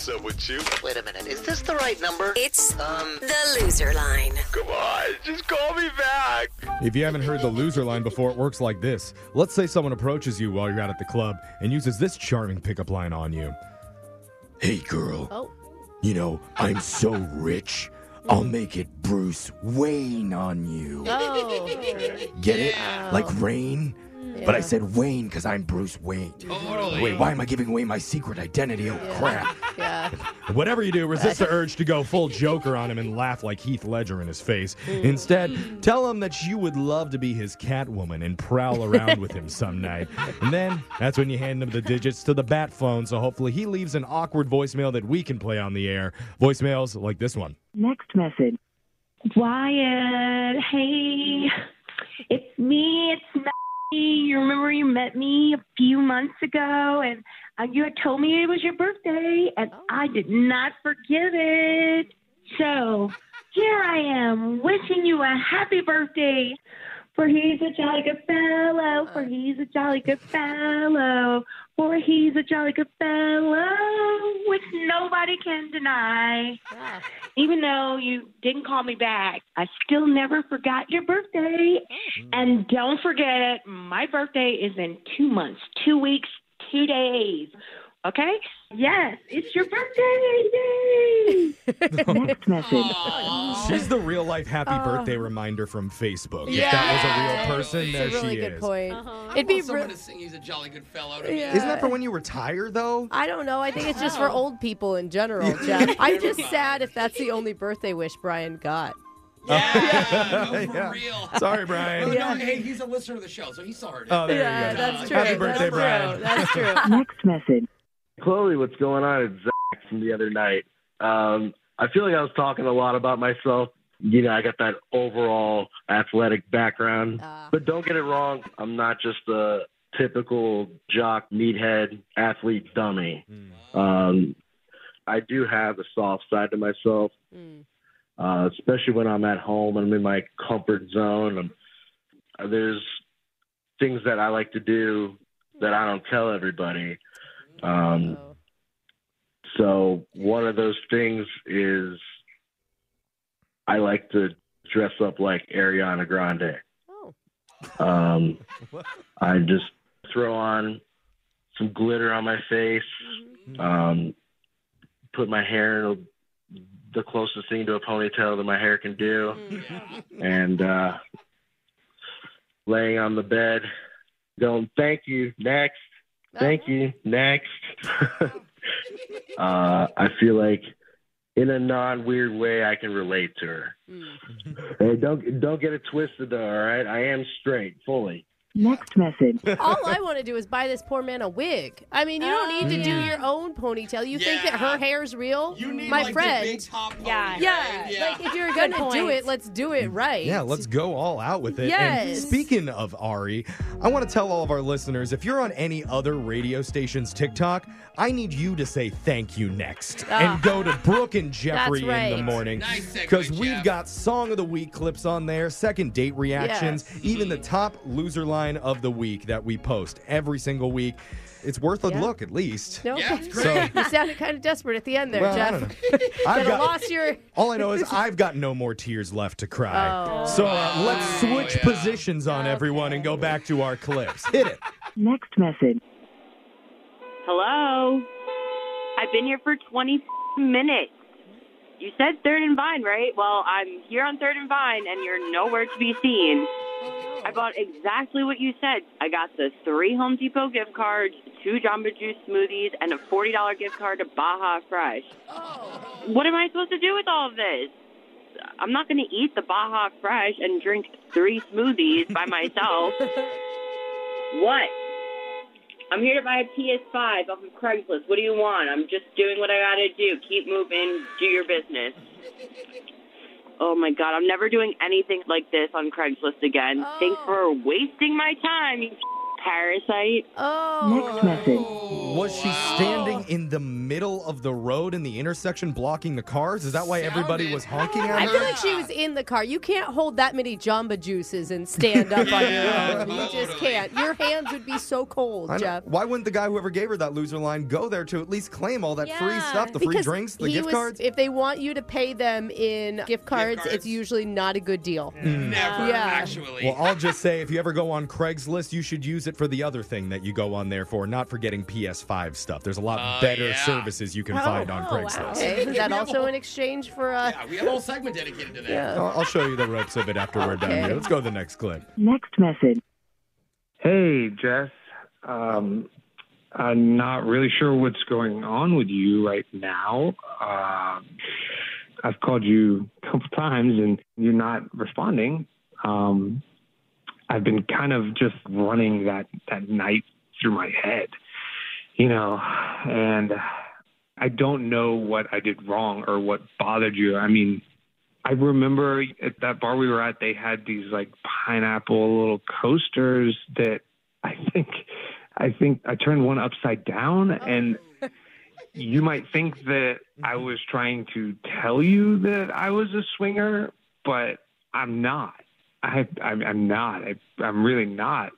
what's up with you? Wait a minute, is this the right number? It's um the loser line. Come on, just call me back. If you haven't heard the loser line before, it works like this. Let's say someone approaches you while you're out at the club and uses this charming pickup line on you. Hey girl. Oh. You know, I'm so rich. I'll make it Bruce Wayne on you. Oh. Get it? Like rain? But I said Wayne because I'm Bruce Wayne. Totally. Wait, why am I giving away my secret identity? Oh, crap. Yeah. Whatever you do, resist the urge to go full Joker on him and laugh like Heath Ledger in his face. Mm. Instead, mm. tell him that you would love to be his Catwoman and prowl around with him some night. And then that's when you hand him the digits to the bat phone, so hopefully he leaves an awkward voicemail that we can play on the air. Voicemails like this one. Next message. Wyatt, hey, it's me, it's Maggie. You remember you met me a few months ago and uh, you had told me it was your birthday and I did not forget it. So here I am wishing you a happy birthday. For he's a jolly good fellow, for he's a jolly good fellow, for he's a jolly good fellow, which nobody can deny. Yeah. Even though you didn't call me back, I still never forgot your birthday. Mm. And don't forget, it, my birthday is in two months, two weeks, two days. Okay? Yes, it's your birthday. Yay! Next message. She's the real life happy birthday reminder from Facebook. If Yeah. that was a real person, It's there a really she good is. point. Uh-huh. I It'd be want someone re- to sing he's a jolly good fellow to me. Yeah. Isn't that for when you retire, though? I don't know. I think it's just for old people in general, Jeff. I'm just sad if that's the only birthday wish Brian got. Yeah, no, for Yeah. real. Sorry, No, Brian. no, hey, he's a listener of the show, so he saw her. Oh, there yeah, you go. that's true. Happy birthday, that's Brian. True. That's true. Next message. Chloe, what's going on? It's Zach from the other night. Um, I feel like I was talking a lot about myself. You know, I got that overall athletic background. Ah. But don't get it wrong. I'm not just a typical jock, meathead, athlete dummy. Um, I do have a soft side to myself, Mm. uh, especially when I'm at home and I'm in my comfort zone. I'm, uh, there's things that I like to do that I don't tell everybody. Um, Oh. so one of those things is I like to dress up like Ariana Grande. Oh. Um, I just throw on some glitter on my face, Mm-hmm. um, put my hair in a the closest thing to a ponytail that my hair can do. Mm-hmm. And uh, laying on the bed, going, "Thank you, next, thank you, next." uh, I feel like, in a non-weird way, I can relate to her. Hey, don't don't get it twisted, though. All right, I am straight, fully. Next message. All I want to do is buy this poor man a wig. I mean, you don't need to do your own ponytail. You think that her hair's real? You need My like friend. the big top yeah. pony, yeah. right? Yeah. Like if you're Good gonna do point. it, let's do it right. Yeah, let's go all out with it. And Yes. speaking of Ari, I want to tell all of our listeners if you're on any other radio station's TikTok, I need you to say thank you next Ah. and go to Brooke and Jeffrey That's in the right. morning. Nice segue, Because we've Jeff. got Song of the Week clips on there, second date reactions, Yes. even the top loser line of the week that we post every single week. It's worth a Yeah. look at least. No, Yeah, it's So- you sounded kind of desperate at the end there, Well, I Jeff. don't know. I've got- lost your. All I know is I've got no more tears left to cry. Oh. So uh, let's switch yeah. positions on everyone and go back to our clips. Hit it. Next message. Hello. I've been here for 20 minutes. You said Third and Vine, right? Well, I'm here on Third and Vine, and you're nowhere to be seen. I bought exactly what you said. I got the three Home Depot gift cards, two Jamba Juice smoothies, and a $40 gift card to Baja Fresh. Oh. What am I supposed to do with all of this? I'm not going to eat the Baja Fresh and drink three smoothies by myself. what? I'm here to buy a PS5 off of Craigslist. What do you want? I'm just doing what I gotta do. Keep moving. Do your business. Oh my god, I'm never doing anything like this on Craigslist again. Thanks oh. for wasting my time, you parasite. Oh. Next message. Was she standing in the middle of the road in the intersection blocking the cars? Is that why everybody was honking at her? I feel like she was in the car. You can't hold that many Jamba Juices and stand up on your own. You just can't. Your hands would be so cold, I know. Jeff. Why wouldn't the guy who ever gave her that loser line go there to at least claim all that free Yeah. stuff, the free Because drinks, the he gift was- cards? If they want you to pay them in gift cards, it's usually not a good deal. Never, Yeah. actually. Well, I'll just say if you ever go on Craigslist, you should use it for the other thing that you go on there for, not for getting PS5 stuff. There's a lot Oh, better yeah. services you can Oh, find on oh, wow. Craigslist. Okay, is that also in exchange for uh, yeah, we have a whole segment dedicated to that. Yeah. I'll, I'll show you the ropes of it after we're done here. Let's go to the next clip. Next message. Hey, Jess. Um, I'm not really sure what's going on with you right now. Uh, I've called you a couple times and you're not responding. Um, I've been kind of just running that, that night through my head, you know, and I don't know what I did wrong or what bothered you. I mean, I remember at that bar we were at, they had these like pineapple little coasters that I think, I think I turned one upside down and oh. you might think that I was trying to tell you that I was a swinger, but I'm not. I, I'm, I'm not. I, I'm really not.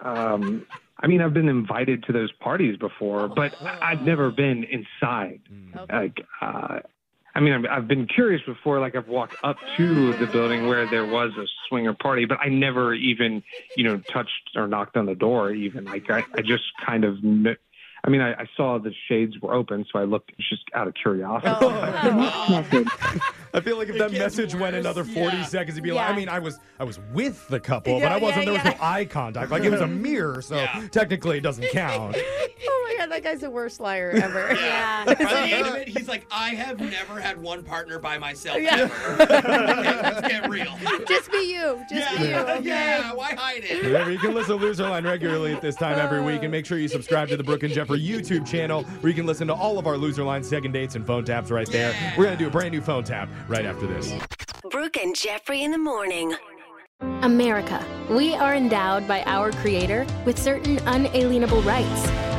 Um, I mean, I've been invited to those parties before, but I- I've never been inside. Like, uh, I mean, I've, I've been curious before. Like, I've walked up to the building where there was a swinger party, but I never even, you know, touched or knocked on the door. Even like, I, I just kind of. Kn- I mean, I, I saw the shades were open, so I looked just out of curiosity. Next message. I feel like if that message went another 40 seconds, it'd be like, I mean, I was I was with the couple, but I wasn't. yeah, there was yeah. no eye contact. Like it was a mirror, so technically it doesn't count. Oh my god, that guy's the worst liar ever. Yeah. Yeah. By the end of it, he's like, I have never had one partner by myself Yeah. ever. okay, let's get real. Just be you. Just be you. Yeah, Okay. yeah, why hide it? Remember, you can listen to Loser Line regularly at this time every week, and make sure you subscribe to the Brooke and Jeffrey YouTube channel, where you can listen to all of our Loser Line second dates and phone taps right there. We're gonna do a brand new phone tap right after this. Brooke and Jeffrey in the morning. America. We are endowed by our Creator with certain unalienable rights